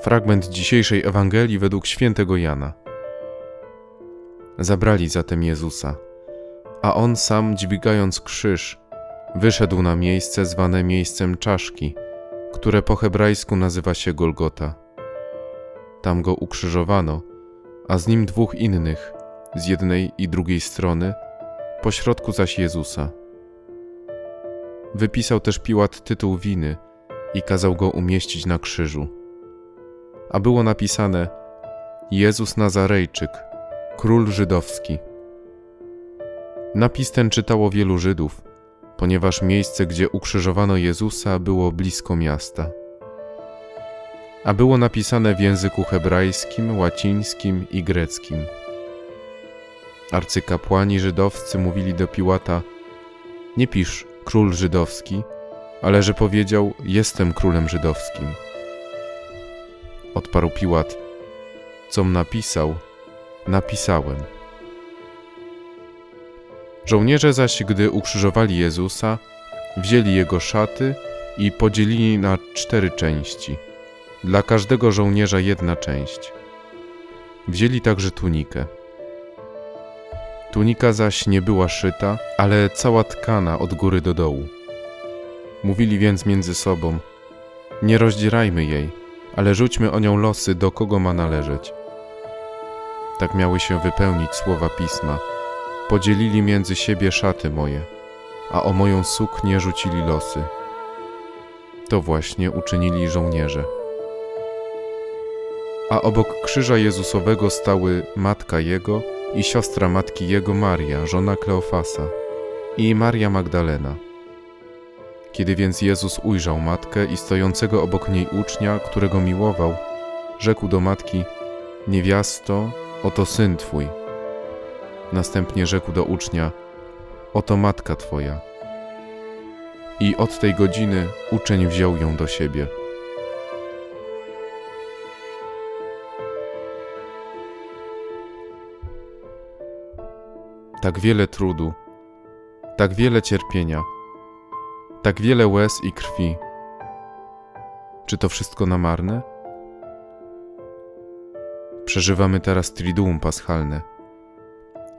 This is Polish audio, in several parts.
Fragment dzisiejszej Ewangelii według świętego Jana. Zabrali zatem Jezusa, a on sam, dźwigając krzyż, wyszedł na miejsce zwane miejscem czaszki, które po hebrajsku nazywa się Golgota. Tam go ukrzyżowano, a z nim dwóch innych, z jednej i drugiej strony, pośrodku zaś Jezusa. Wypisał też Piłat tytuł winy i kazał go umieścić na krzyżu. A było napisane: Jezus Nazarejczyk, król żydowski. Napis ten czytało wielu Żydów, ponieważ miejsce, gdzie ukrzyżowano Jezusa, było blisko miasta. A było napisane w języku hebrajskim, łacińskim i greckim. Arcykapłani żydowscy mówili do Piłata: Nie pisz król żydowski, ale że powiedział: Jestem królem żydowskim. Odparł Piłat: Com napisał, napisałem. Żołnierze zaś, gdy ukrzyżowali Jezusa, wzięli jego szaty i podzielili na cztery części. Dla każdego żołnierza jedna część. Wzięli także tunikę. Tunika zaś nie była szyta, ale cała tkana od góry do dołu. Mówili więc między sobą: Nie rozdzierajmy jej, ale rzućmy o nią losy, do kogo ma należeć. Tak miały się wypełnić słowa pisma. Podzielili między siebie szaty moje, a o moją suknię rzucili losy. To właśnie uczynili żołnierze. A obok krzyża Jezusowego stały matka jego i siostra matki jego Maria, żona Kleofasa, i Maria Magdalena. Kiedy więc Jezus ujrzał matkę i stojącego obok niej ucznia, którego miłował, rzekł do matki: Niewiasto, oto syn twój. Następnie rzekł do ucznia: Oto matka twoja. I od tej godziny uczeń wziął ją do siebie. Tak wiele trudu, tak wiele cierpienia, tak wiele łez i krwi. Czy to wszystko na marne? Przeżywamy teraz Triduum Paschalne.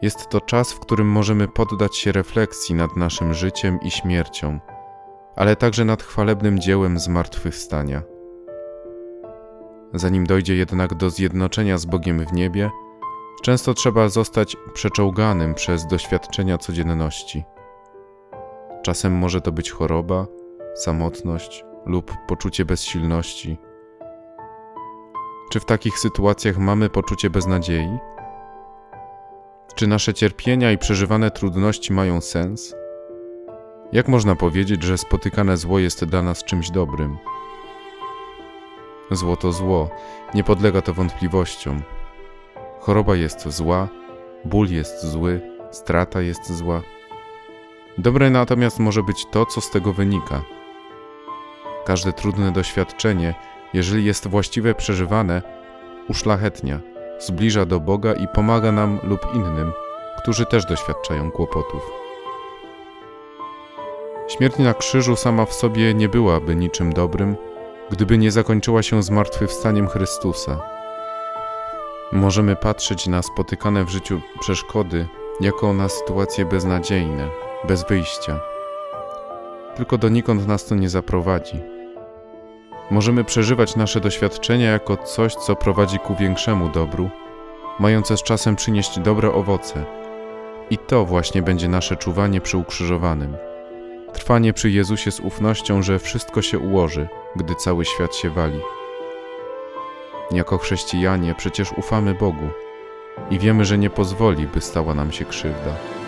Jest to czas, w którym możemy poddać się refleksji nad naszym życiem i śmiercią, ale także nad chwalebnym dziełem zmartwychwstania. Zanim dojdzie jednak do zjednoczenia z Bogiem w niebie, często trzeba zostać przeczołganym przez doświadczenia codzienności. Czasem może to być choroba, samotność lub poczucie bezsilności. Czy w takich sytuacjach mamy poczucie beznadziei? Czy nasze cierpienia i przeżywane trudności mają sens? Jak można powiedzieć, że spotykane zło jest dla nas czymś dobrym? Zło to zło, nie podlega to wątpliwościom. Choroba jest zła, ból jest zły, strata jest zła. Dobre natomiast może być to, co z tego wynika. Każde trudne doświadczenie, jeżeli jest właściwie przeżywane, uszlachetnia, zbliża do Boga i pomaga nam lub innym, którzy też doświadczają kłopotów. Śmierć na krzyżu sama w sobie nie byłaby niczym dobrym, gdyby nie zakończyła się zmartwychwstaniem Chrystusa. Możemy patrzeć na spotykane w życiu przeszkody jako na sytuacje beznadziejne, bez wyjścia. Tylko donikąd nas to nie zaprowadzi. Możemy przeżywać nasze doświadczenia jako coś, co prowadzi ku większemu dobru, mające z czasem przynieść dobre owoce. I to właśnie będzie nasze czuwanie przy ukrzyżowanym. Trwanie przy Jezusie z ufnością, że wszystko się ułoży, gdy cały świat się wali. Jako chrześcijanie przecież ufamy Bogu i wiemy, że nie pozwoli, by stała nam się krzywda.